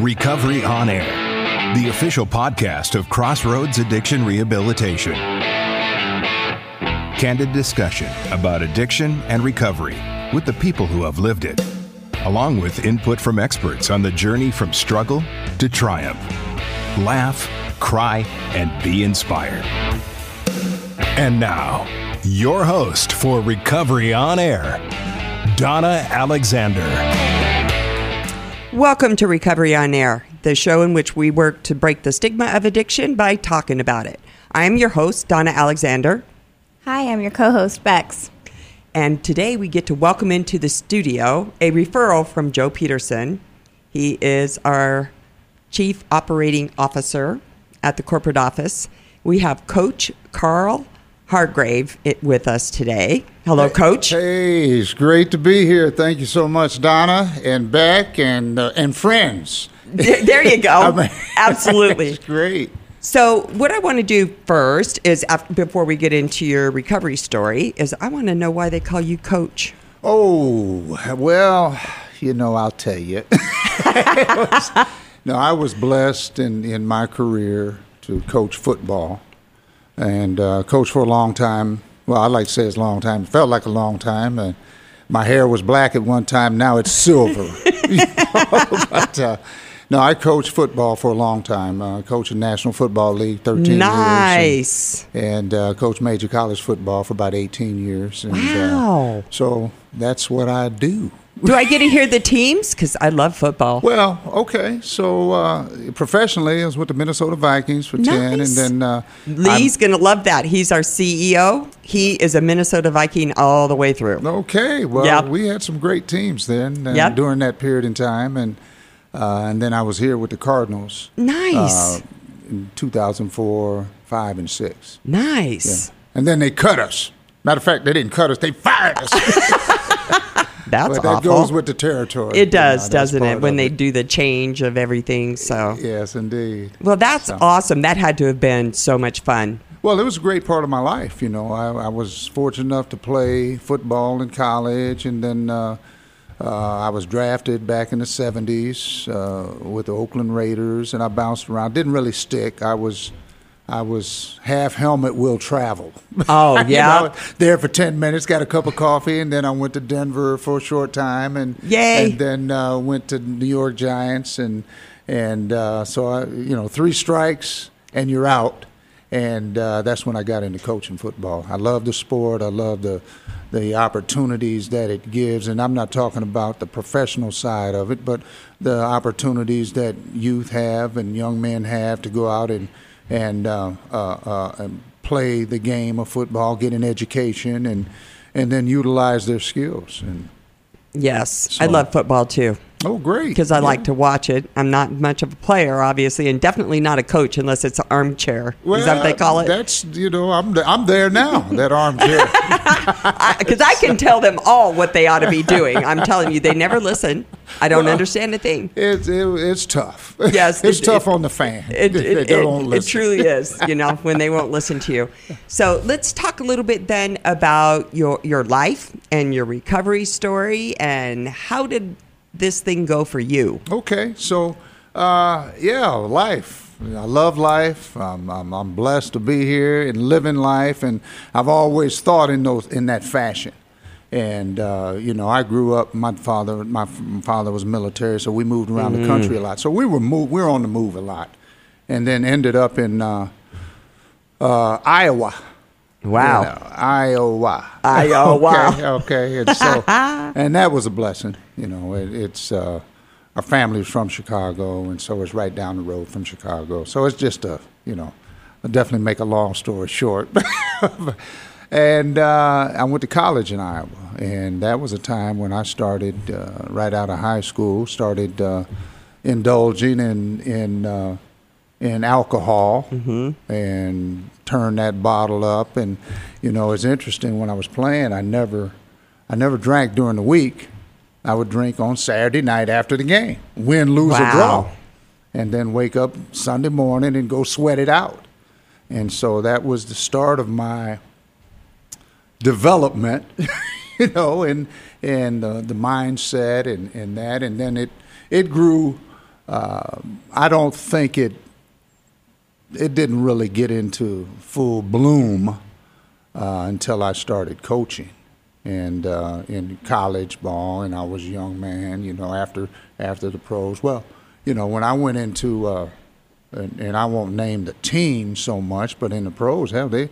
Recovery on Air, the official podcast of Crossroads Addiction Rehabilitation. Candid discussion about addiction and recovery with the people who have lived it, along with input from experts on the journey from struggle to triumph. Laugh, cry, and be inspired. And now, your host for Recovery on Air, Donna Alexander. Welcome to Recovery on Air, the show in which we work to break the stigma of addiction by talking about it. I am your host, Donna Alexander, Hi, I'm your co host, Bex. and today we get to welcome into the studio a referral from Joe Peterson. He is our Chief Operating Officer at the corporate office. We have Coach Carl Hargrave it with us today. Hello, Coach. Hey, it's great to be here. Thank you so much, Donna and Beck and uh, and friends. There there you go. I mean- Absolutely. It's great. So, what I want to do first is, af- before we get into your recovery story, is I want to know why they call you Coach. Oh well, you know, I'll tell you. Was- no, I was blessed in in my career to coach football, and uh, coach for a long time. Well, I like to say it's a long time. It felt like a long time. And my hair was black at one time. Now it's silver. You know, but uh, no, I coached football for a long time. Uh, coached in National Football League, thirteen years. and- Nice. and uh, coached major college football for about 18 years. And, Wow. Uh, so that's what I do. Do I get to hear the teams? Because I love football. Well, okay. So uh, professionally, I was with the Minnesota Vikings for 10, and then uh, Lee's going to love that. He's our CEO. He is a Minnesota Viking all the way through. Okay. Well, Yep. we had some great teams then uh, Yep. during that period in time, and uh, and then I was here with the Cardinals Nice. uh, in 2004, five, and six. nice. And then they cut us. Matter of fact, they didn't cut us; they fired us. That's but that awful. goes with the territory. it does, You know, doesn't it? When they do the change of everything. So, Yes, indeed. well, that's So- awesome. That had to have been so much fun. Well, it was a great part of my life. You know, I, I was fortunate enough to play football in college, and then uh, uh, I was drafted back in the '70s uh, with the Oakland Raiders, and I bounced around. Didn't really stick. I was, I was half helmet will travel. Oh, You yeah. know, there for ten minutes, got a cup of coffee, and then I went to Denver for a short time, and Yay. and then uh, went to New York Giants, and and uh, so I, you know, three strikes and you're out, and uh, that's when I got into coaching football. I love the sport. I love the the opportunities that it gives, and I'm not talking about the professional side of it, but the opportunities that youth have and young men have to go out and and, uh, uh, uh, play the game of football, get an education, and and then utilize their skills. And Yes. I love football too. Oh, great! because I Yeah. like to watch it. I'm not much of a player, obviously, and definitely not a coach unless it's an armchair. Is that what they call it? That's you know I'm I'm there now. that armchair. Because I, can tell them all what they ought to be doing. I'm telling you, they never listen. I don't Well, understand a thing. It's it, it's tough. Yes, it's it- tough it- on the fan. It, They it, don't it- it truly is, you know, when they won't listen to you. So let's talk a little bit then about your your life and your recovery story and how did this thing go for you? Okay, so uh, yeah, life. I love life. I'm, I'm, I'm blessed to be here and living life, and I've always thought in those in that fashion. And uh, you know, I grew up. My father, my father was military, so we moved around the country a lot. So we were move, we were on the move a lot, and then ended up in uh, uh, Iowa. Wow. Yeah, Iowa. Iowa. okay, okay. And so, and that was a blessing. You know, it, it's uh, our family's from Chicago, and so it's right down the road from Chicago. So it's just a, you know, I'll definitely make a long story short. and uh, I went to college in Iowa, and that was a time when I started uh, right out of high school, started uh, indulging in in uh, in alcohol and turned that bottle up. And you know, it's interesting when I was playing, I never I never drank during the week. I would drink on Saturday night after the game, win, lose, Wow. or draw, and then wake up Sunday morning and go sweat it out. And so that was the start of my development, you know, and and uh, the mindset and, and that, and then it it grew uh, I don't think it it didn't really get into full bloom uh, until I started coaching and uh, in college ball, and I was a young man. You know, after after the pros. Well, you know, when I went into uh, and, and I won't name the team so much, but in the pros, hell, they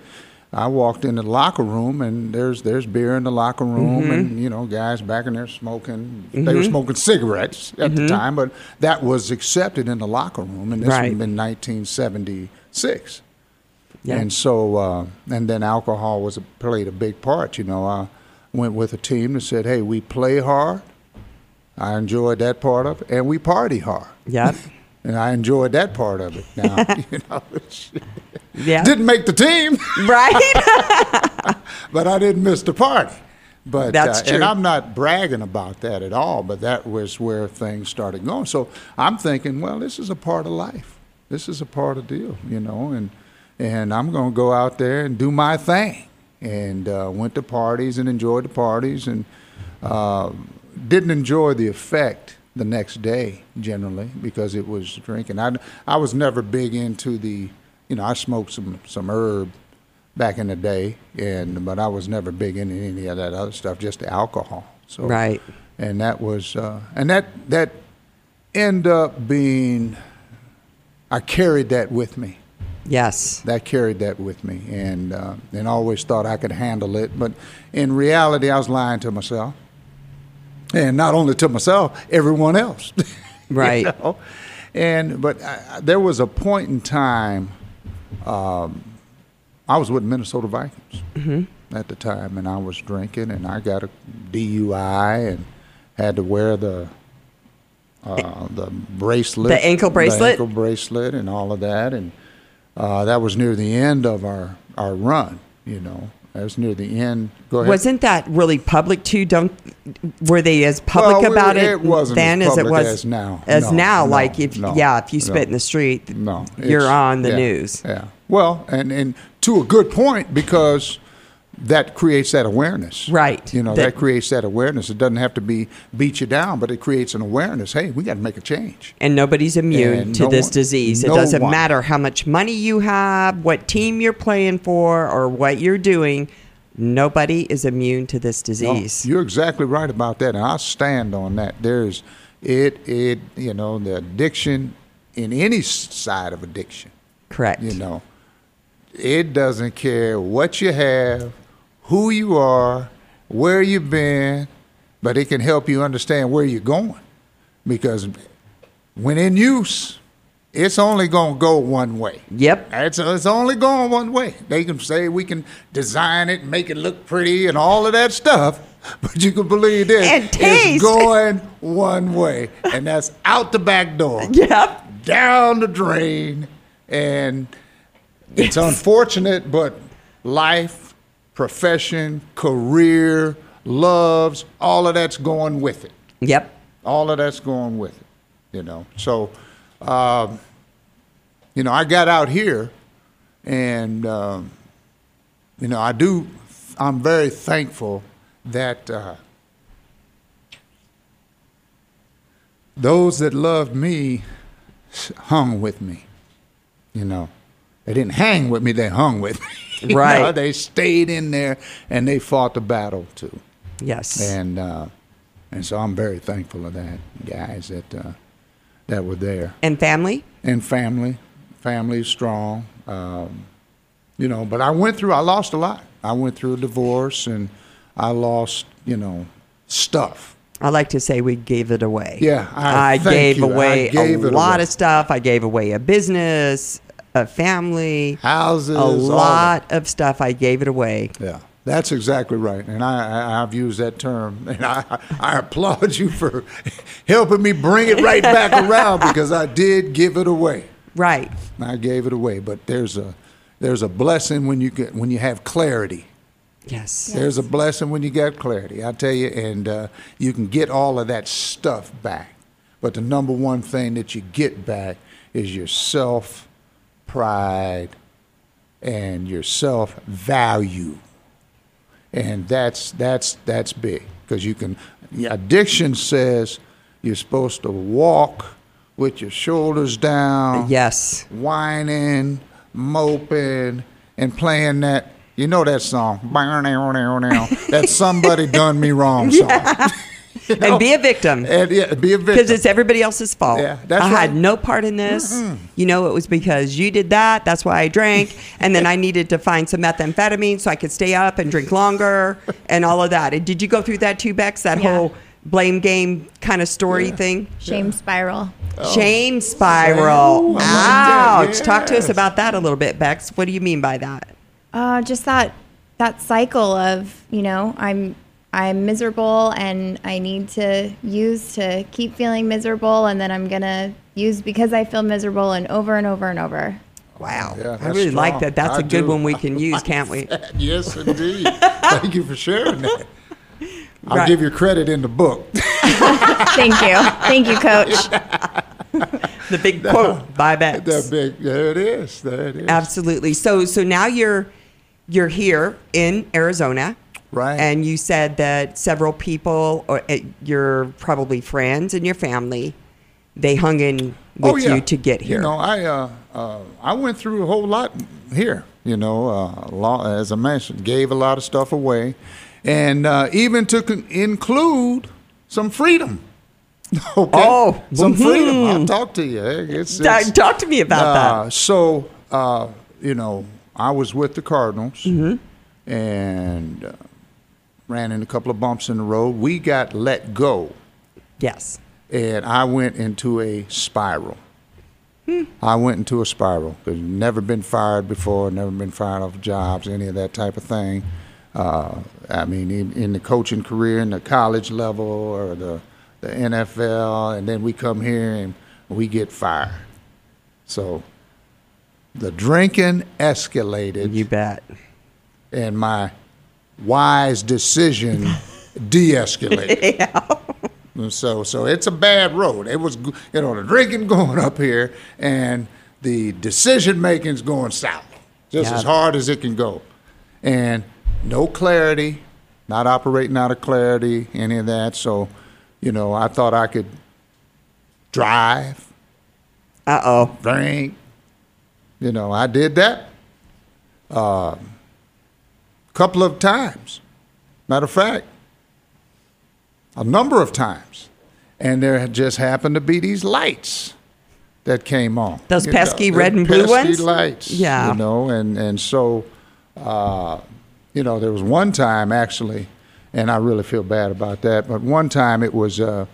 I walked in the locker room and there's there's beer in the locker room mm-hmm. and you know guys back in there smoking. Mm-hmm. They were mm-hmm. smoking cigarettes at mm-hmm. the time, but that was accepted in the locker room, and this right. was in 1976. Yeah. And so, uh, and then alcohol was a, played a big part. You know, I went with a team that said, "Hey, we play hard." I enjoyed that part of it, and we party hard. Yeah. and I enjoyed that part of it. Now, you know, yeah, didn't make the team, right? but I didn't miss the party. But that's uh, true. And I'm not bragging about that at all. But that was where things started going. So I'm thinking, well, this is a part of life. This is a part of the deal, you know. And and I'm going to go out there and do my thing. And uh, went to parties and enjoyed the parties and uh, didn't enjoy the effect the next day generally because it was drinking. I, I was never big into the, you know, I smoked some some herb back in the day, and but I was never big into any of that other stuff, just the alcohol. So right, and that was uh, and that that ended up being. I carried that with me. Yes, that carried that with me, and uh, and always thought I could handle it, but in reality, I was lying to myself and not only to myself, everyone else. Right. you know? And but I, there was a point in time. Um, I was with Minnesota Vikings mm-hmm. at the time, and I was drinking, and I got a DUI, and had to wear the uh, the bracelet, the ankle bracelet, the ankle bracelet, and all of that, and uh, that was near the end of our our run, you know. That was near the end. Go ahead. Wasn't that really public too? Don't were they as public well, about it, it, wasn't then as, as it was as now? As no, now, no, like if no, yeah, if you spit in the street, no, you're on the yeah, news. Yeah. Well, and and to a good point because that creates that awareness. Right. You know, that, that, creates that awareness. It doesn't have to be beat you down, but it creates an awareness. Hey, we got to make a change. And nobody's immune and to no this one, disease. It no doesn't one. matter how much money you have, what team you're playing for, or what you're doing. Nobody is immune to this disease. No, you're exactly right about that, and I stand on that. There's it, it, you know, the addiction in any side of addiction. Correct. You know, it doesn't care what you have, who you are, where you've been, but it can help you understand where you're going, because when in use, it's only going to go one way. Yep. It's, it's only going one way. They can say we can design it, make it look pretty, and all of that stuff, but you can believe this. And taste. It's going one way, and that's out the back door. Yep. Down the drain. And it's yes. unfortunate, but life, profession, career, loves, all of that's going with it. Yep. All of that's going with it, you know. So, um, you know, I got out here, and um, you know, I do. I'm very thankful that uh, those that loved me hung with me. You know, they didn't hang with me; they hung with me. right. Know? They stayed in there and they fought the battle too. Yes. And uh, and so I'm very thankful of that, guys that uh, that were there. And family. And family family strong. Um, you know, but I went through. I lost a lot. I went through a divorce, and I lost. You know, stuff. I like to say we gave it away. Yeah, I, I gave you. away I gave a lot away. of stuff. I gave away a business, a family, houses, a lot of stuff. I gave it away. Yeah. That's exactly right, and I, have used that term, and I, I applaud you for helping me bring it right back around because I did give it away. Right. I gave it away, but there's a there's a blessing when you get when you have clarity. Yes. There's a blessing when you get clarity. I tell you, and uh, you can get all of that stuff back. But the number one thing that you get back is your self pride and your self value, and that's that's that's big because you can. Addiction says you're supposed to walk with your shoulders down, Yes. whining, moping, and playing that. You know that song, that somebody done me wrong song. You know? And be a victim. And, yeah, be a victim. Because it's everybody else's fault. Yeah, that's I had no part in this. You know, it was because you did that. That's why I drank. and then I needed to find some methamphetamine so I could stay up and drink longer and all of that. And did you go through that too, Bex? That Yeah. whole blame game kind of story thing? Shame spiral. Shame spiral. Shame. Ouch. that. Talk to us about that a little bit, Bex. What do you mean by that? Uh, just that that cycle of you know I'm I'm miserable and I need to use to keep feeling miserable and then I'm gonna use because I feel miserable and over and over and over. Wow. Yeah, I that's really like that. That's I a good do. one we can use, can't we? yes, indeed. Thank you for sharing that. I'll Right. give you credit in the book. Thank you, thank you, Coach. The big quote by Bex. that big, there it is. There it is. Absolutely. So so now you're you're here in Arizona. Right. And you said that several people or uh, your probably friends and your family they hung in with you to get here. Oh, You know, I uh, uh, I went through a whole lot here. You know, uh, law, as I mentioned, gave a lot of stuff away, and uh, even to con- include some freedom. Okay, Oh, some freedom. I'll talk to you. It's, it's- Talk to me about uh, that. So, uh, you know, I was with the Cardinals and uh, ran in a couple of bumps in the road. We got let go, Yes. and I went into a spiral. Hmm. I went into a spiral because never been fired before, never been fired off jobs, any of that type of thing. Uh, I mean, in, in the coaching career, in the college level or the the NFL, and then we come here and we get fired. So the drinking escalated, You bet. and my wise decision de-escalated. And so, so it's a bad road. It was, you know, the drinking going up here, and the decision making's going south, just Yeah. as hard as it can go, and no clarity, not operating out of clarity, any of that. So, you know, I thought I could drive, Uh oh. drink. You know, I did that a couple of times. Matter of fact, a number of times. And there just happened to be these lights that came on. Those pesky the red and blue pesky ones? lights. Yeah. You know, and, and so, uh, you know, there was one time actually, and I really feel bad about that, but one time it was, uh,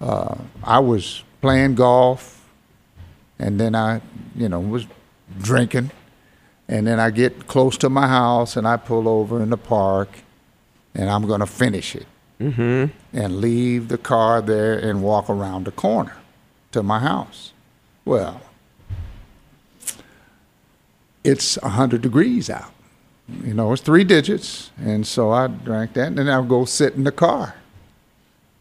uh, I was playing golf, and then I, you know, was drinking, and then I get close to my house, and I pull over in the park, and I'm going to finish it, mm-hmm. and leave the car there and walk around the corner to my house. Well, it's 100 degrees out. You know, it's three digits. And so I drank that, and then I'll go sit in the car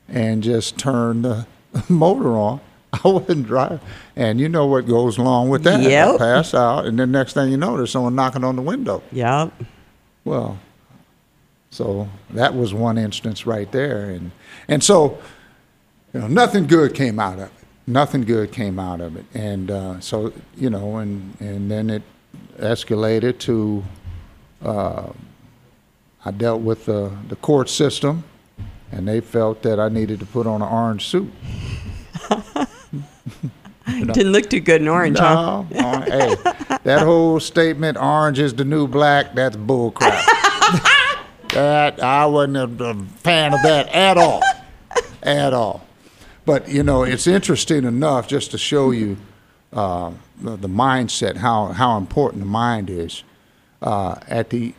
and just turn the motor on. I wouldn't drive. And you know what goes along with that. Yep. I pass out, and then next thing you know, there's someone knocking on the window. Yep. Well, so that was one instance right there, and and so you know nothing good came out of it. Nothing good came out of it, and uh, so you know, and and then it escalated to uh, I dealt with the the court system, and they felt that I needed to put on an orange suit. Didn't look too good in orange, huh? No, or- hey, that whole statement, "Orange is the new black," that's bullcrap. that I wasn't a, a fan of that at all, at all. But you know, it's interesting enough just to show you uh, the, the mindset, how how important the mind is. Uh, at the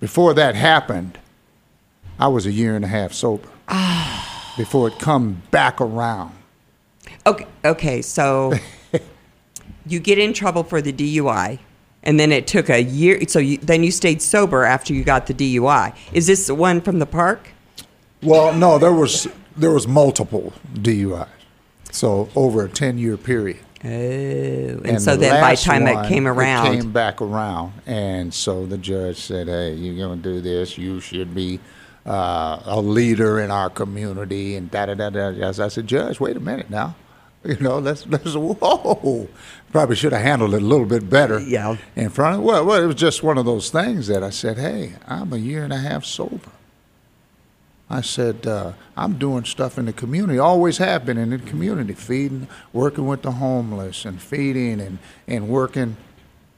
before that happened, I was a year and a half sober. Before it come back around. Okay, okay, so you get in trouble for the DUI, and then it took a year. So you, then you stayed sober after you got the DUI. Is this the one from the park? Well, no, there was there was multiple DUIs, so over a ten year period. Oh, and, so the then by the time it came around, it came back around, and so the judge said, "Hey, you're going to do this. You should be uh, a leader in our community." And da da da da. As I said, Judge, wait a minute now. You know, let's let's whoa. Probably should have handled it a little bit better. Yeah. In front of well, well, it was just one of those things that I said, hey, I'm a year and a half sober. I said, uh, I'm doing stuff in the community, always have been in the community, feeding, working with the homeless and feeding and, and working,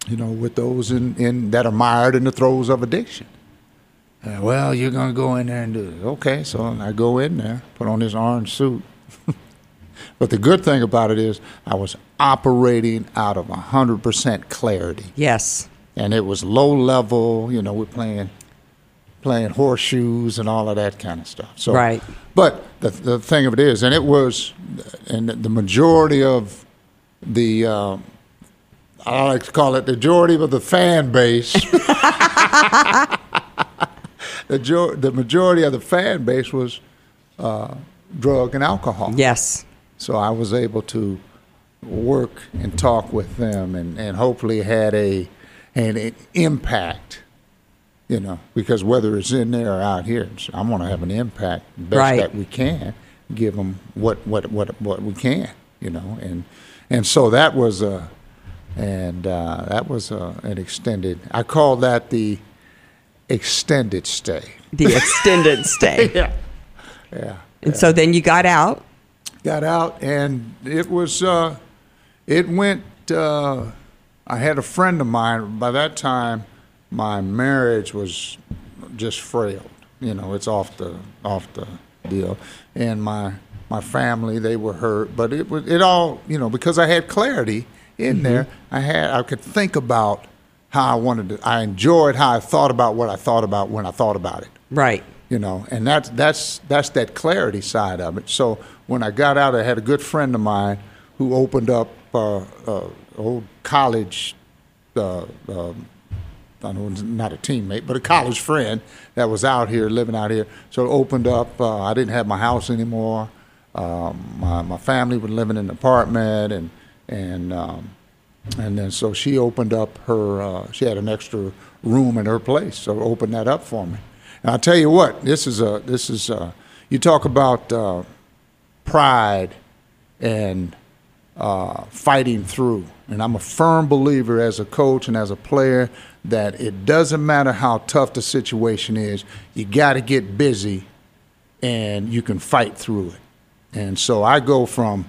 you know, with those in, in that are mired in the throes of addiction. Uh, well, you're going to go in there and do it. Okay, so I go in there, put on this orange suit. but the good thing about it is I was operating out of 100% clarity. Yes. And it was low level, you know, we're playing playing horseshoes and all of that kind of stuff. So, Right. But the the thing of it is, and it was, and the majority of the, uh, I like to call it the majority of the fan base. the jo- the majority of the fan base was uh, drug and alcohol. Yes. So I was able to work and talk with them, and, and hopefully had a had an impact. You know, because whether it's in there or out here, I want to have an impact best Right. that we can. Give them what what what what we can. You know, and and so that was a and uh, that was a, an extended. I call that the extended stay. The extended stay. Yeah, yeah. And so then you got out. got out and it was uh, it went uh, i had a friend of mine by that time my marriage was just frailed you know it's off the off the deal and my my family they were hurt but it was it all you know because i had clarity in there i had i could think about how i wanted to i enjoyed how i thought about what i thought about when i thought about it Right. you know and that's that's that's that clarity side of it so when i got out i had a good friend of mine who opened up uh, uh, old college uh, um, I know not a teammate, but a college friend that was out here living out here. So it opened up. Uh, I didn't have my house anymore. Um, my my family was living in an apartment, and and um, and then so she opened up her. Uh, she had an extra room in her place, so opened that up for me. And I tell you what, this is a this is a, you talk about uh, pride and uh, fighting through. And I'm a firm believer as a coach and as a player that it doesn't matter how tough the situation is, you got to get busy and you can fight through it. And so I go from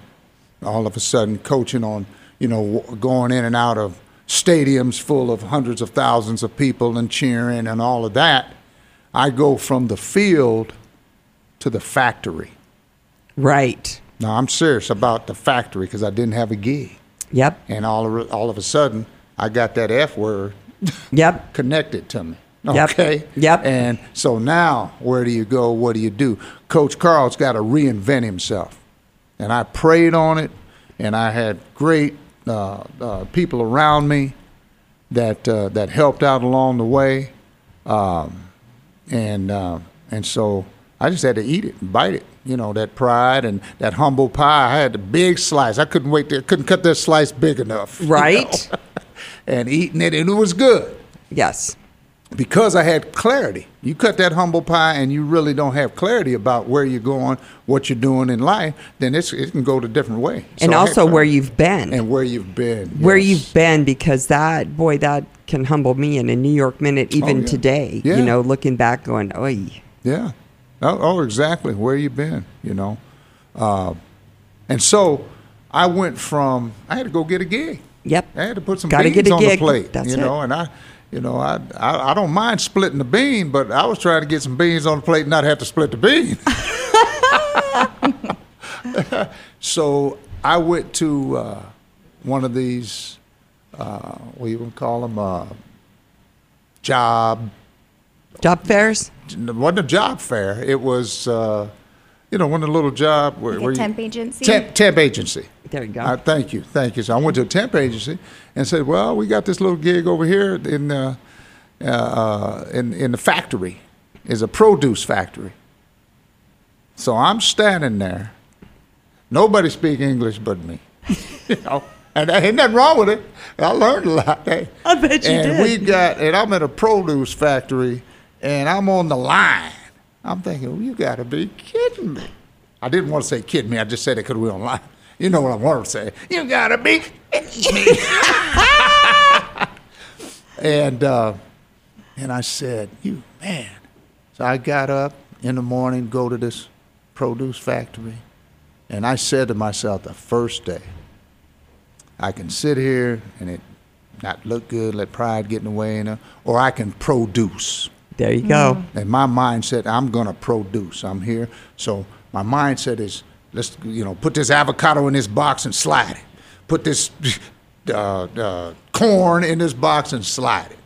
all of a sudden coaching on, you know, going in and out of stadiums full of hundreds of thousands of people and cheering and all of that. I go from the field to the factory. Right. Now I'm serious about the factory because I didn't have a gig, Yep. and all of, all of a sudden I got that F word Yep. connected to me. Yep. Okay. Yep. And so now, where do you go? What do you do? Coach Carl's got to reinvent himself, and I prayed on it, and I had great uh, uh, people around me that uh, that helped out along the way, um, and uh, and so I just had to eat it and bite it. You know that pride and that humble pie. I had the big slice. I couldn't wait. To, couldn't cut that slice big enough. you know? Right. and eating it, and it was good Yes. Because I had clarity. You cut that humble pie and you really don't have clarity about where you're going, what you're doing in life, then it's, it can go the different way. And So also where you've been. and where you've been, where yes. you've been because that boy that can humble me in a New York minute even Oh, yeah. today. Yeah. You know, looking back going, "Oi." yeah, oh, oh, exactly where you've been, you know, uh, and so I went from I had to go get a gig. Yep. I had to put some Gotta get a on the plate, That's you it. know, and I, you know, I, I I don't mind splitting the bean, but I was trying to get some beans on the plate and not have to split the bean. so I went to uh, one of these, uh, what do you call them, uh, job. Job fairs? It wasn't a job fair. It was, uh, you know, one of the little job where, Like a where you- temp agency? Temp, temp agency. There you go. Uh, thank you, thank you. So I went to a temp agency and said, "Well, we got this little gig over here in the uh, uh, in in the factory, is a produce factory." So I'm standing there. Nobody speak English but me. you know, and there ain't nothing wrong with it. I learned a lot. Hey. I bet you and did. we got, and I'm at a produce factory, and I'm on the line. I'm thinking, well, you got to be kidding me. I didn't want to say kidding me. I just said it because we on line. You know what I want to say. You gotta be kidding me. and uh, and I said, you man. So I got up in the morning, go to this produce factory, and I said to myself the first day, I can sit here and it not look good, let pride get in the way, and, or I can produce. There you go. And my mindset, I'm gonna produce. I'm here, so my mindset is let's you know put this avocado in this box and slide it. Put this uh, uh, corn in this box and slide it.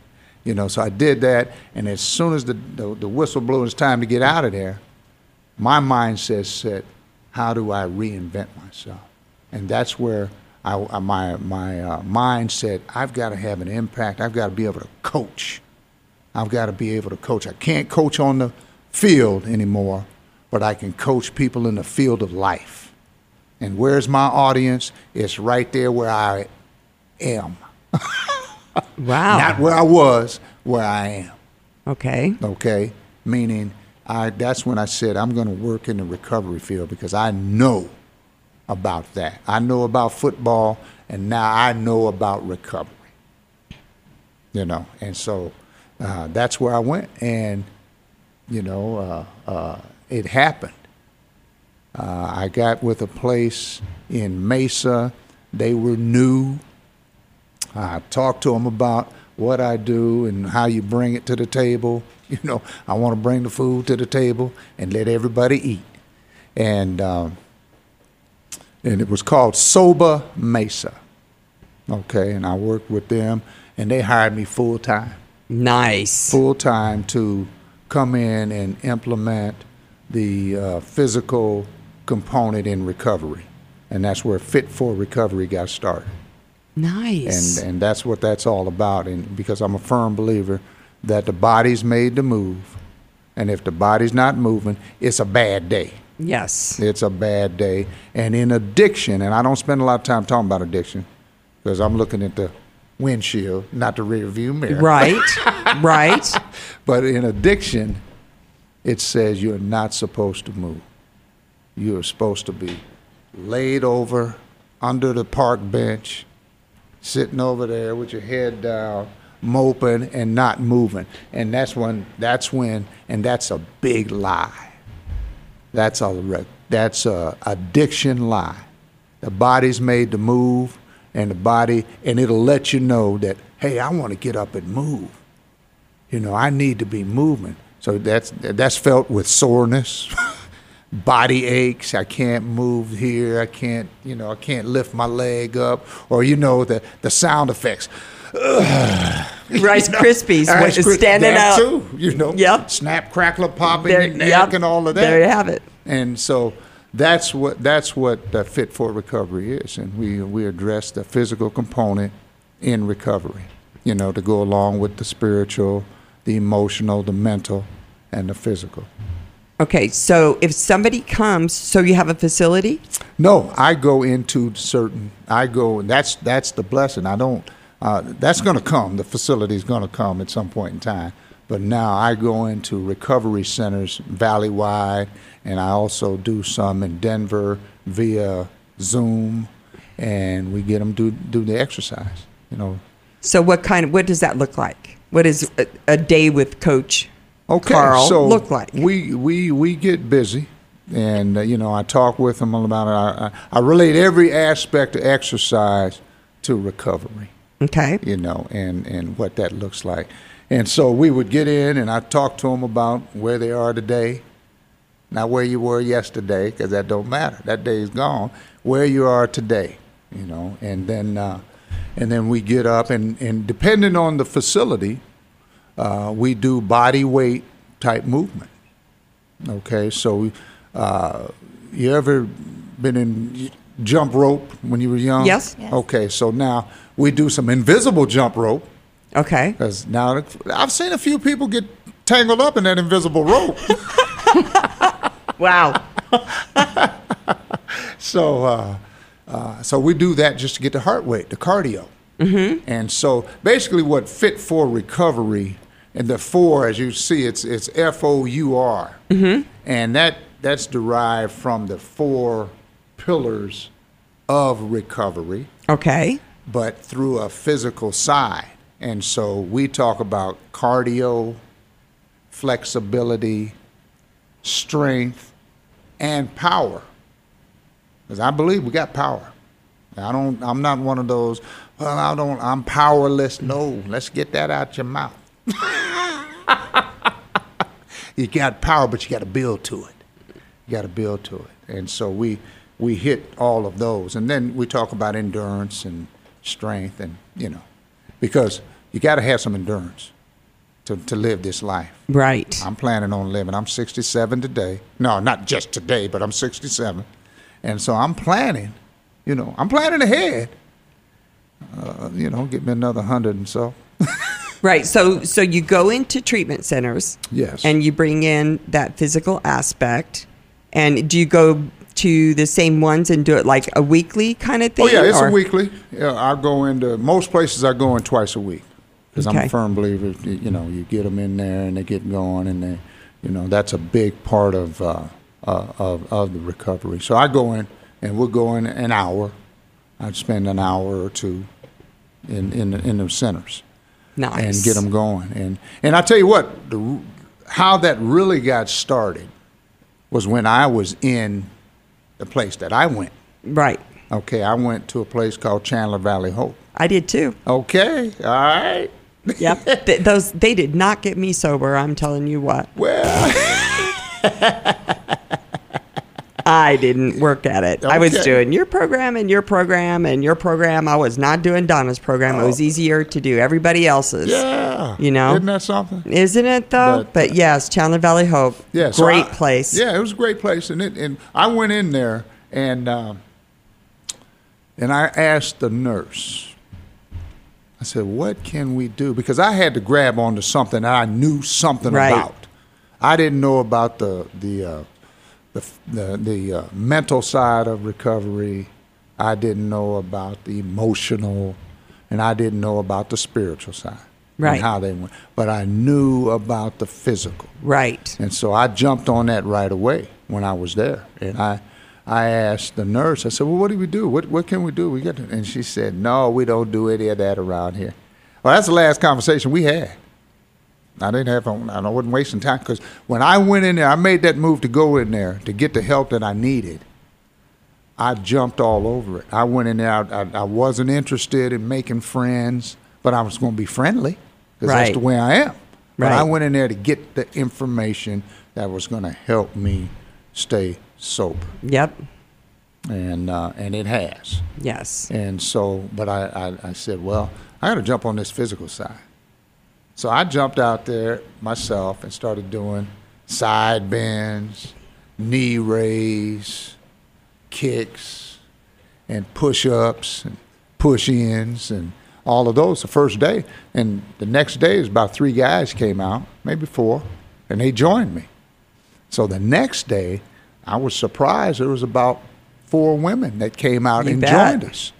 You know, so I did that, and as soon as the, the, the whistle blew, it's time to get out of there. My mindset said, "How do I reinvent myself?" And that's where I, my my uh, mind said, "I've got to have an impact. I've got to be able to coach. I've got to be able to coach. I can't coach on the field anymore, but I can coach people in the field of life. And where's my audience? It's right there where I am." Wow. Not where I was, where I am. okay. Okay? Meaning, I, that's when I said I'm going to work in the recovery field because I know about that. I know about football, and now I know about recovery. You know, and so uh, that's where I went, and you know, uh, uh, it happened. Uh, I got with a place in Mesa. They were new. I talked to them about what I do and how you bring it to the table. You know, I want to bring the food to the table and let everybody eat. And um, and it was called Soba Mesa. Okay, and I worked with them, and they hired me full time, Nice. full time to come in and implement the uh, physical component in recovery, and that's where Fit Four Recovery got started Nice. and and that's what that's all about. And because I'm a firm believer that the body's made to move, and if the body's not moving, it's a bad day. yes. It's a bad day. And in addiction, and I don't spend a lot of time talking about addiction because I'm looking at the windshield, not the rear view mirror. Right. right. But in addiction, it says you're not supposed to move. You're supposed to be laid over under the park bench, sitting over there with your head down, moping and not moving. And that's when that's when and that's a big lie. That's a that's a addiction lie. The body's made to move and the body and it'll let you know that hey, I want to get up and move you know i need to be moving so that's that's felt with soreness body aches i can't move here i can't you know i can't lift my leg up or you know the the sound effects Rice Krispies when Rice it's standing that out. too you know Yep. snap crackle pop in There- your neck yep. and all of that There you have it. and so that's what that's what the Fit Four Recovery is and we we address the physical component in recovery you know to go along with the spiritual the emotional the mental and the physical. Okay, so if somebody comes, so you have a facility? no i go into certain i go and that's that's the blessing. I don't uh, that's going to come. The facility is going to come at some point in time. But now i go into recovery centers valley-wide and i also do some in denver via zoom and we get them do do the exercise you know So what kind of what does that look like? What does a, a day with Coach okay, Carl so look like? We we we get busy, and uh, you know I talk with them about it. I, I, I relate every aspect of exercise to recovery. Okay. You know, and and what that looks like. And so we would get in, and I talk to them about where they are today, not where you were yesterday, because that don't matter. That day is gone. Where you are today, you know, and then uh, and then we get up, and and depending on the facility, uh, we do body weight type movement. Okay, so uh, you ever been in jump rope when you were young? Yes. Yes. Okay, so now we do some invisible jump rope Okay. because now I've seen a few people get tangled up in that invisible rope. Wow. so, uh, uh, so we do that just to get the heart rate, the cardio. Mm-hmm. And so, basically, what Fit Four Recovery and the four, as you see, it's it's F O U R, and that that's derived from the four pillars of recovery, Okay. but through a physical side. And so we talk about cardio, flexibility, strength, and power. Because I believe we got power. I don't. I'm not one of those. Well, I don't. I'm powerless. No, let's get that out your mouth. you got power, but you got to build to it. You got to build to it. And so we we hit all of those, and then we talk about endurance and strength, and you know, because you got to have some endurance to to live this life. Right. I'm planning on living. I'm 67 today. No, not just today, but I'm 67, and so I'm planning. You know, I'm planning ahead. Uh, you know, get me another hundred and so. Right. So so you go into treatment centers. Yes. And you bring in that physical aspect. And do you go to the same ones and do it like a weekly kind of thing? Oh yeah, it's or- a weekly. Yeah, I go into most places. I go in twice a week because I'm a firm believer. You know, you get them in there and they get going, and they, you know, that's a big part of uh, uh, of of the recovery. So I go in and we'll go in an hour. I'd spend an hour or two in in the, in the centers Nice. and get them going. And and I tell you what, the, how that really got started was when I was in the place that I went. Right. Okay, I went to a place called Chandler Valley Hope. I did too. Okay, all right. Yep. Th- those they did not get me sober. I'm telling you what. Well, I didn't work at it. I was Okay. doing your program and your program and your program. I was not doing Donna's program. It was easier to do everybody else's. Oh. yeah. You know? Isn't that something? Isn't it though? But, But, uh, yes, Chandler Valley Hope. Yeah. so Great I- place. Yeah, it was a great place, and it, and I went in there and um, and I asked the nurse. I said, "What can we do?" Because I had to grab onto something that I knew something Right. about. I didn't know about the the uh, the the, the uh, mental side of recovery. I didn't know about the emotional, and I didn't know about the spiritual side. Right. And how they went, but I knew about the physical. Right. And so I jumped on that right away when I was there. And I, I asked the nurse, I said, well, what do we do? What, what can we do? We got to, and she said, no, we don't do any of that around here. Well, that's the last conversation we had. I didn't have, I wasn't wasting time because when I went in there, I made that move to go in there to get the help that I needed. I jumped all over it. I went in there. I, I, I wasn't interested in making friends, but I was going to be friendly because Right. that's the way I am. But I went in there to get the information that was going to help me stay sober, Yep. and uh, and it has. Yes. And so, but I, I, I said, well, I got to jump on this physical side. So I jumped out there myself and started doing side bends, knee raise, kicks, and push ups and push ins and all of those the first day. And the next day is about three guys came out, maybe four, and they joined me. So the next day, I was surprised there was about four women that came out You and bet. joined us.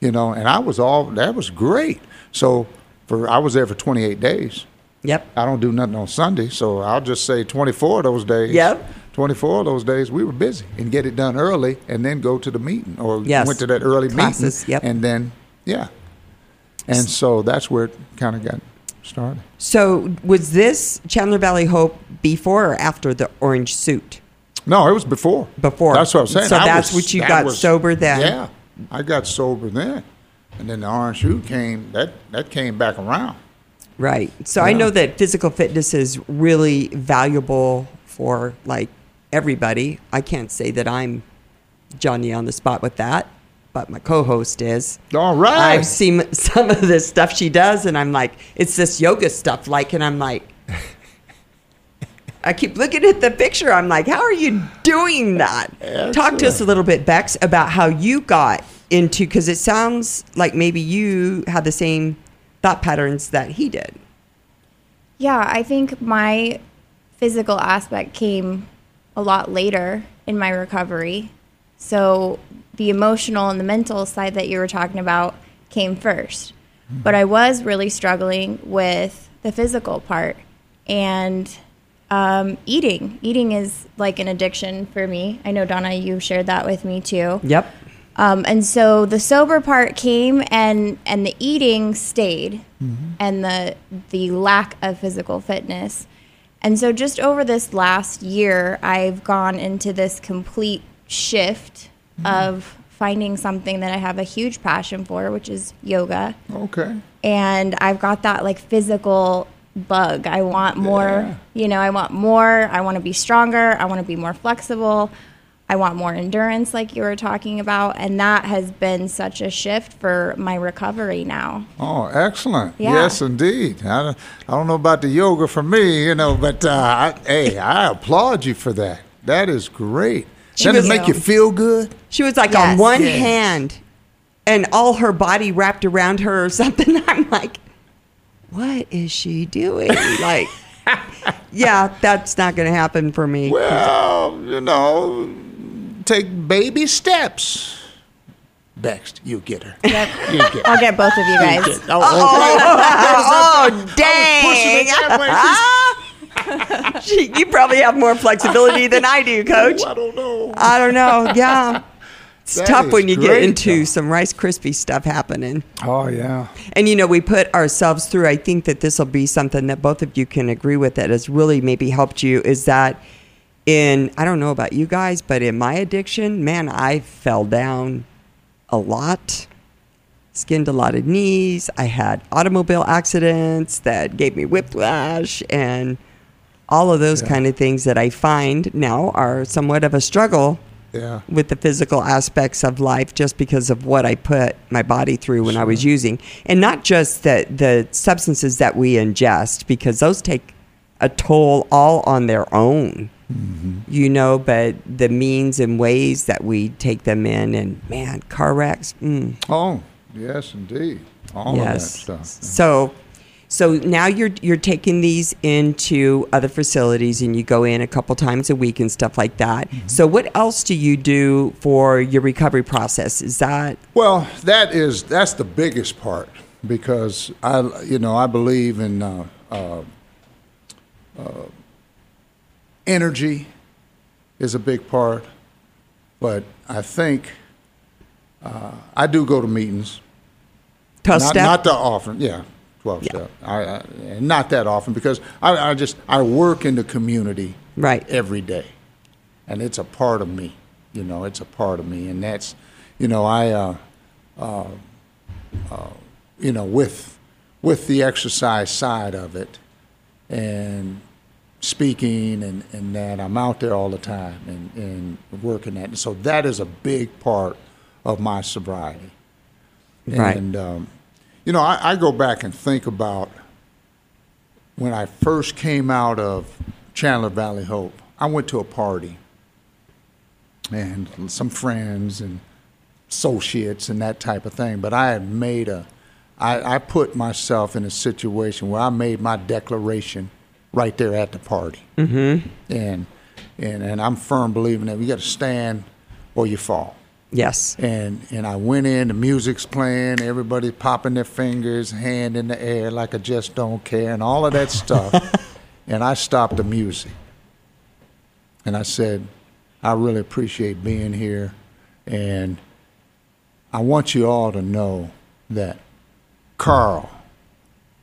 You know, and I was all that was great. So for I was there for 28 days. Yep. I don't do nothing on Sunday, so I'll just say 24 of those days. Yep. 24 of those days we were busy and get it done early and then go to the meeting or Yes. went to that early Classes, meeting yep. and then yeah. And so that's where it kind of got started. So was this Chandler Valley Hope before or after the orange suit? No, it was before. Before. That's what I'm saying. So I that's was- what you that got was- sober then? Yeah, I got sober then, and then the orange shoe came. That that came back around. Right. So I know that physical fitness is really valuable for like everybody. I can't say that I'm Johnny on the spot with that, but my co-host is. All right. I've seen some of the stuff she does, and I'm like, it's this yoga stuff, like, and I'm like, I keep looking at the picture. I'm like, how are you doing that? Talk to us a little bit, Bex, about how you got into, because it sounds like maybe you had the same thought patterns that he did. Yeah, I think my physical aspect came a lot later in my recovery. So the emotional and the mental side that you were talking about came first. Mm-hmm. But I was really struggling with the physical part and um, eating. Eating is like an addiction for me. I know, Donna, you shared that with me too. Yep. Um, and so the sober part came, and and the eating stayed, and the the lack of physical fitness. And so just over this last year, I've gone into this complete shift of finding something that I have a huge passion for, which is yoga Okay. and I've got that like physical bug. I want more, you know, I want more. I want to be stronger. I want to be more flexible. I want more endurance, like you were talking about. And that has been such a shift for my recovery now. Oh, excellent. Yeah. Yes, indeed. I, don't- I don't know about the yoga for me, you know, but uh, I, hey, I applaud you for that. That is great. She Doesn't was- it make you feel good? She was like on one Yes. hand and all her body wrapped around her or something. I'm like, what is she doing? like, yeah, that's not going to happen for me. Well, you know, take baby steps. Next, you get her. Yep. You get her. I'll get both of you guys. You get- oh, oh okay. oh, dang. Ah. She- you probably have more flexibility than I do, coach. Oh, I don't know. I don't know. Yeah. It's That tough when you get into though. some Rice Krispie stuff happening. Oh, yeah. And you know, we put ourselves through. I think that this will be something that both of you can agree with that has really maybe helped you is that in I don't know about you guys, but in my addiction, man, I fell down a lot. Skinned a lot of knees. I had automobile accidents that gave me whiplash and all of those kind of things that I find now are somewhat of a struggle Yeah. with the physical aspects of life just because of what I put my body through when I was using. And not just the, the substances that we ingest, because those take a toll all on their own, you know, but the means and ways that we take them in, and man, car wrecks. Mm, Oh, yes, indeed. All yes. of that stuff. So. So now you're you're taking these into other facilities and you go in a couple times a week and stuff like that. So what else do you do for your recovery process? Is that Well, that is that's the biggest part because I, you know, I believe in uh, uh, uh, energy is a big part, but I think uh, I do go to meetings. tough not, step? not that often. Yeah, twelve Yeah. step. I, I, not that often because I, I just I work in the community Right. every day, and it's a part of me. You know, it's a part of me, and that's you know I uh, uh, uh, you know with with the exercise side of it and speaking and, and that I'm out there all the time and, and working that. And so that is a big part of my sobriety. Right. And, um, you know, I, I go back and think about when I first came out of Chandler Valley Hope. I went to a party and some friends and associates and that type of thing. But I had made a, I, I put myself in a situation where I made my declaration right there at the party. Mm-hmm. And, and, and I'm firm believing that you got to stand or you fall. Yes. And and I went in, the music's playing, everybody's popping their fingers, hand in the air like I just don't care, and all of that stuff. and I stopped the music. And I said, I really appreciate being here, and I want you all to know that Carl,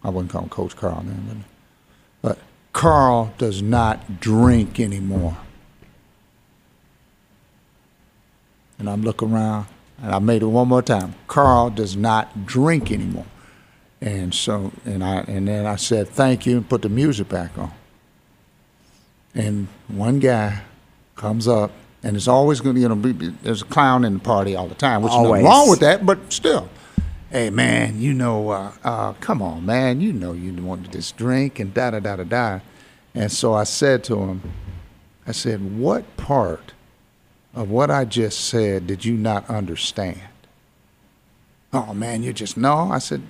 I wouldn't call him Coach Carl then, but, but Carl does not drink anymore. And I'm looking around, and I made it one more time. Carl does not drink anymore, and so and I and then I said thank you and put the music back on. And one guy comes up, and it's always going to you know be, there's a clown in the party all the time, which is nothing wrong with that, but still. Hey man, you know, uh, uh, come on, man, you know you wanted this drink and da da da da da, and so I said to him, I said, what part of what I just said did you not understand? Oh man, you just no. I said,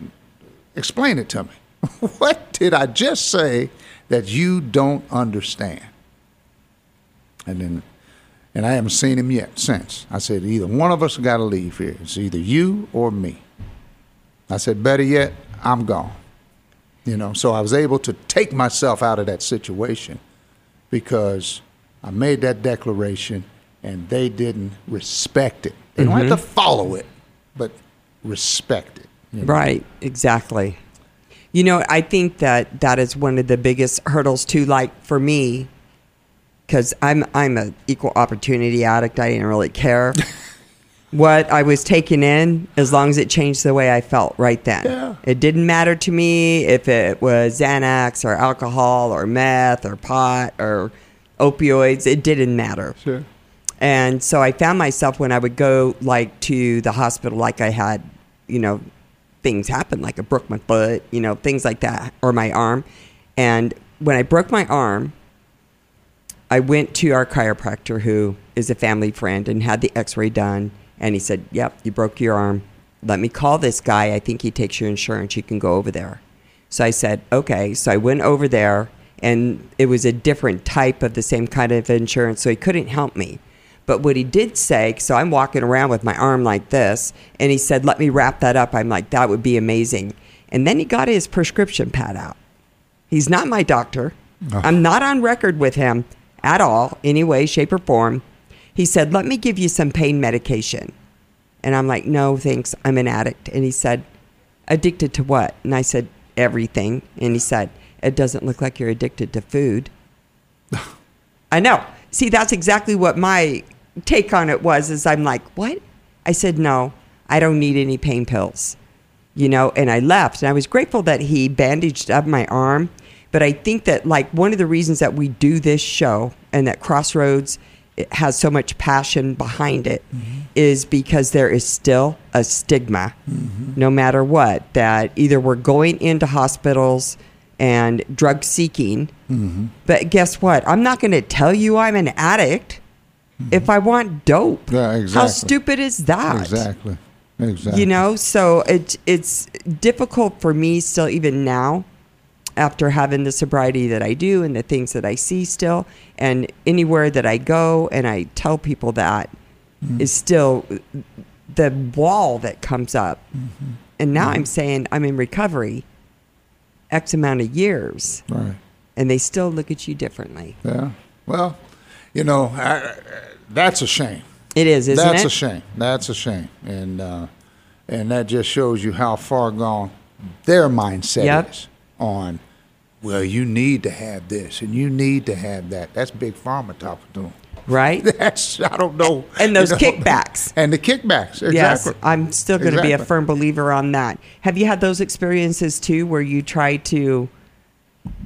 explain it to me. what did I just say that you don't understand? And then, and I haven't seen him yet since. I said, either one of us got to leave here. It's either you or me. I said, better yet, I'm gone. You know, so I was able to take myself out of that situation because I made that declaration and they didn't respect it. They don't Mm-hmm. have to follow it, but respect it. you know? Right, exactly. You know, I think that that is one of the biggest hurdles too. Like for me, because I'm I'm an equal opportunity addict. I didn't really care what I was taking in as long as it changed the way I felt right then. Yeah. It didn't matter to me if it was Xanax or alcohol or meth or pot or opioids. It didn't matter. Sure. And so I found myself when I would go like to the hospital, like I had, you know, things happen, like I broke my foot, you know, things like that, or my arm. And when I broke my arm, I went to our chiropractor, who is a family friend, and had the x ray done. And he said, Yep, you broke your arm. Let me call this guy. I think he takes your insurance. You can go over there. So I said, Okay. So I went over there, and it was a different type of the same kind of insurance. So he couldn't help me. But what he did say, so I'm walking around with my arm like this, and he said, Let me wrap that up. I'm like, That would be amazing. And then he got his prescription pad out. He's not my doctor. I'm not on record with him at all, any way, shape, or form. He said, Let me give you some pain medication. And I'm like, No, thanks. I'm an addict. And he said, Addicted to what? And I said, Everything. And he said, It doesn't look like you're addicted to food. I know. See, that's exactly what my take on it was is I'm like, "What?" I said, "No, I don't need any pain pills." You know, and I left and I was grateful that he bandaged up my arm, but I think that like one of the reasons that we do this show and that Crossroads it has so much passion behind it mm-hmm. is because there is still a stigma mm-hmm. no matter what that either we're going into hospitals and drug seeking mm-hmm. but guess what? I'm not going to tell you I'm an addict Mm-hmm. if I want dope. Yeah, exactly. How stupid is that? Exactly. Exactly. You know, so it, it's difficult for me still, even now, after having the sobriety that I do and the things that I see still, and anywhere that I go and I tell people that mm-hmm. is still the wall that comes up. Mm-hmm. And now I'm saying I'm in recovery X amount of years, Right. and they still look at you differently. Yeah. Well, you know, I, that's a shame. It is, isn't That's it? That's a shame. That's a shame. And uh, and that just shows you how far gone their mindset Yep. is on. Well, you need to have this and you need to have that. That's big pharma talking to them. right? That's I don't know. And those you know, kickbacks. And the kickbacks. Exactly. Yes, I'm still going to be a firm believer on that. Have you had those experiences too, where you try to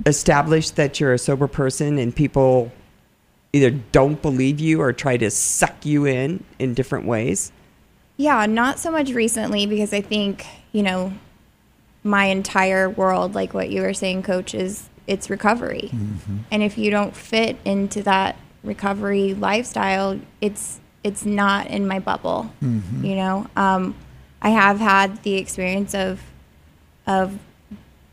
establish that you're a sober person and people either don't believe you or try to suck you in in different ways? Yeah, not so much recently because I think, you know, my entire world, like what you were saying, coach, is it's recovery. And if you don't fit into that recovery lifestyle, it's it's not in my bubble. You know? Um, I have had the experience of of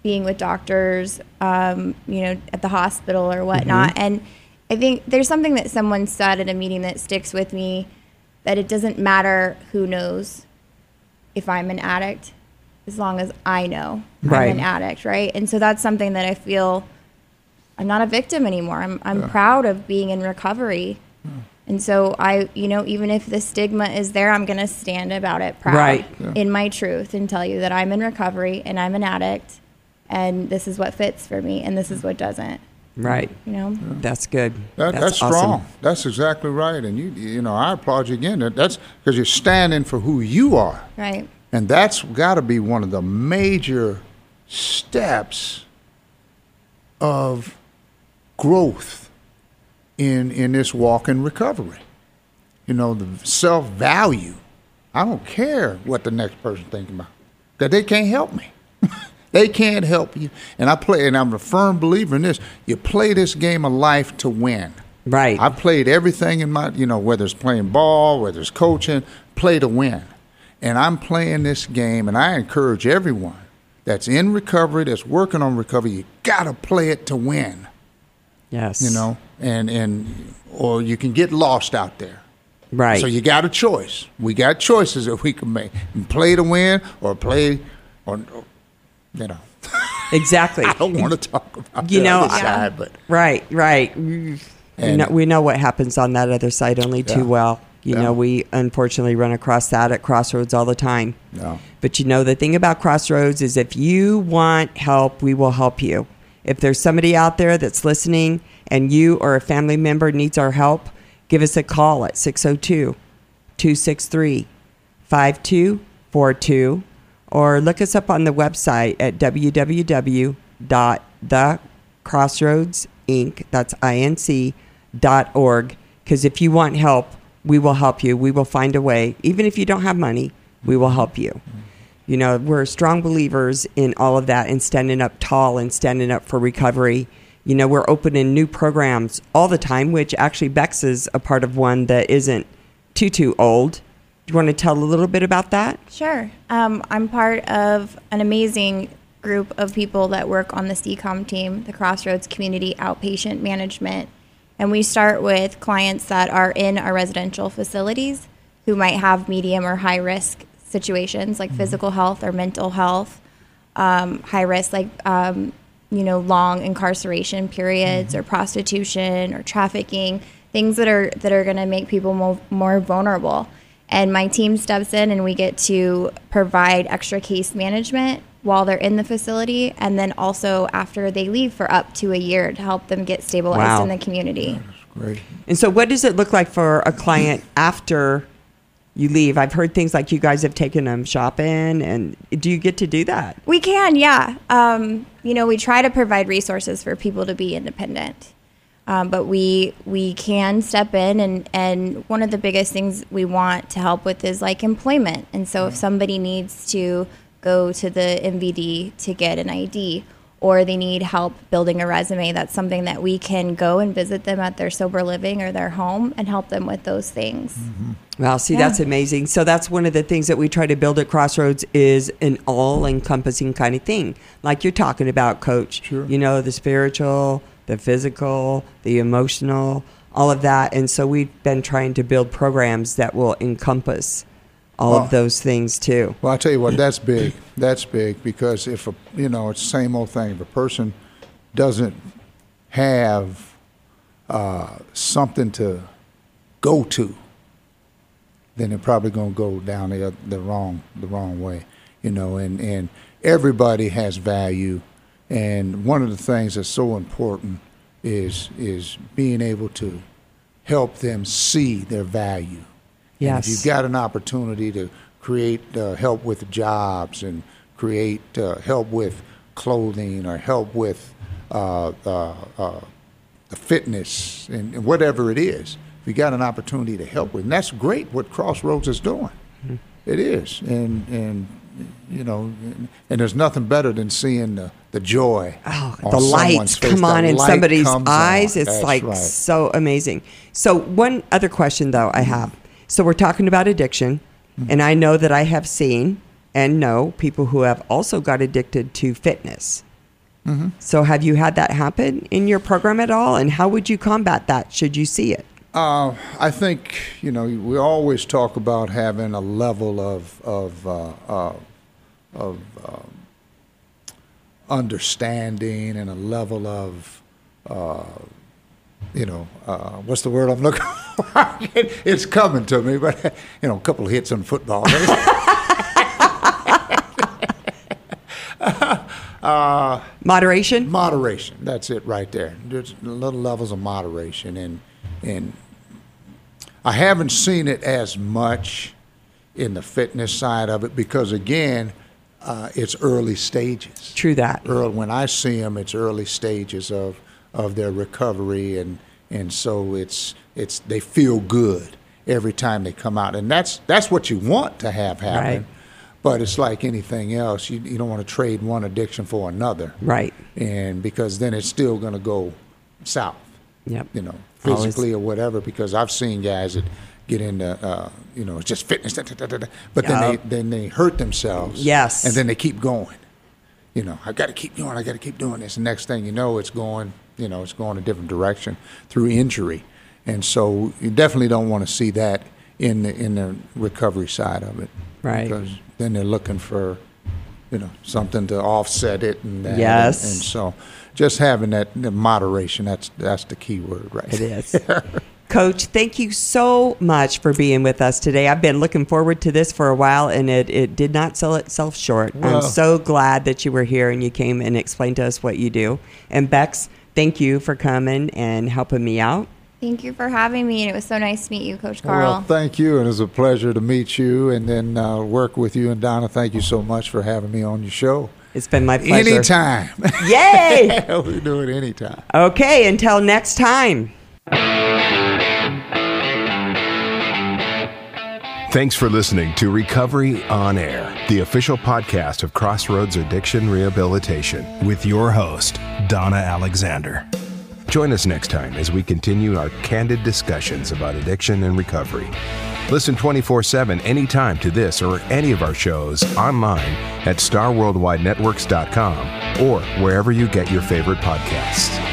being with doctors, um, you know, at the hospital or whatnot. And I think there's something that someone said at a meeting that sticks with me that it doesn't matter who knows if I'm an addict as long as I know Right. I'm an addict, right? And so that's something that I feel I'm not a victim anymore. I'm I'm proud of being in recovery. Hmm. And so I, you know, even if the stigma is there, I'm going to stand about it proud Right. in my truth and tell you that I'm in recovery and I'm an addict and this is what fits for me and this is what doesn't, Mm-hmm. Right. you know? That's good. That, that's awesome. strong. That's exactly right. And you, you know, I applaud you again. That- That's because you're standing for who you are. Right. And that's got to be one of the major steps of growth in in this walk in recovery. You know, the self value. I don't care what the next person thinking about. That they can't help me. They can't help you. And I play and I'm a firm believer in this. You play this game of life to win. Right. I've played everything in my, you know, whether it's playing ball, whether it's coaching, play to win. And I'm playing this game, and I encourage everyone that's in recovery, that's working on recovery, you got to play it to win, yes. you know, and, and, or you can get lost out there. Right. So you got a choice. We got choices that we can make. Play to win or play, or, or, you know, exactly. I don't want to talk about You know, I- side, but Right, right. We And- know, we know what happens on that other side only too well. You Yeah. know, we unfortunately run across that at Crossroads all the time. No. But you know, the thing about Crossroads is if you want help, we will help you. If there's somebody out there that's listening and you or a family member needs our help, give us a call at 602 263 5242 or look us up on the website at www.thecrossroadsinc, that's I-N-C, dot org. Because if you want help, we will help you. We will find a way. Even if you don't have money, we will help you. You know, we're strong believers in all of that and standing up tall and standing up for recovery. You know, we're opening new programs all the time, which actually Bex is a part of one that isn't too, too old. Do you want to tell a little bit about that? Sure. Um, I'm part of an amazing group of people that work on the CCOM team, the Crossroads Community Outpatient Management. And we start with clients that are in our residential facilities who might have medium or high risk situations like physical health or mental health, um, high risk like um, you know long incarceration periods or prostitution or trafficking, things that are that are going to make people more, more vulnerable. And my team steps in and we get to provide extra case management while they're in the facility and then also after they leave for up to a year to help them get stabilized Wow. in the community. Great. And so, what does it look like for a client after you leave? I've heard things like you guys have taken them shopping, and do you get to do that? We can, yeah. Um, you know, we try to provide resources for people to be independent, um, but we we can step in and and one of the biggest things we want to help with is like employment. And so, if somebody needs to go to the MVD to get an ID. Or they need help building a resume. That's something that we can go and visit them at their sober living or their home and help them with those things. Well, see, Yeah. that's amazing. So that's one of the things that we try to build at Crossroads is an all-encompassing kind of thing, like you're talking about, Coach. Sure. You know, the spiritual, the physical, the emotional, all of that. And so we've been trying to build programs that will encompass all Well- of those things too. Well, I tell you what, that's big. That's big because if a you know it's the same old thing. If a person doesn't have uh, something to go to, then they're probably going to go down the the wrong the wrong way. You know, and and everybody has value, and one of the things that's so important is is being able to help them see their value. And Yes. if you've got an opportunity to create uh, help with jobs and create uh, help with clothing or help with uh, uh, uh, the fitness and, and whatever it is, if you got an opportunity to help with, and that's great what Crossroads is doing. It is, and and you know, and, there's nothing better than seeing the, the joy. Oh, the lights face. come The on in somebody's eyes. on. It's That's like right. so amazing. So, one other question though I have. So, we're talking about addiction, Mm-hmm. and I know that I have seen and know people who have also got addicted to fitness. Mm-hmm. So, have you had that happen in your program at all? And how would you combat that should you see it? Uh, I think you know we always talk about having a level of of uh, uh, of um, understanding and a level of uh, you know uh, what's the word I'm looking for? it's coming to me, but you know a couple of hits on football. Moderation? moderation. That's it right there. There's little levels of moderation, and and I haven't seen it as much in the fitness side of it because again, uh, it's early stages. True that. Early, when I see them, it's early stages of of their recovery, and and so it's it's they feel good every time they come out, and that's that's what you want to have happen. Right. But it's like anything else. You, you don't want to trade one addiction for another Right. and because then it's still going to go south. Yep. You know, Always. physically or whatever. Because I've seen guys that get into, uh, you know, it's just fitness, da, da, da, but then they then they hurt themselves. Yes. and then they keep going. You know, I got to keep going. I got to keep doing this. And next thing you know, it's going. You know, it's going a different direction through injury, and so you definitely don't want to see that in the in the recovery side of it. Right. Because then they're looking for you know something to offset it and that, Yes. and, and so just having that moderation that's that's the key word right It is. Coach, thank you so much for being with us today. I've been looking forward to this for a while, and it, it did not sell itself short. Well- I'm so glad that you were here and you came and explained to us what you do. And Bex, thank you for coming and helping me out. Thank you for having me, and it was so nice to meet you, Coach Carl. Well, thank you, and it was a pleasure to meet you and then uh, work with you. And Donna, thank you so much for having me on your show. It's been my pleasure. Anytime. Yay! we do it anytime. Okay, until next time. Thanks for listening to Recovery on Air, the official podcast of Crossroads Addiction Rehabilitation, with your host, Donna Alexander. Join us next time as we continue our candid discussions about addiction and recovery. Listen 24 7 anytime to this or any of our shows online at starworldwidenetworks.com or wherever you get your favorite podcasts.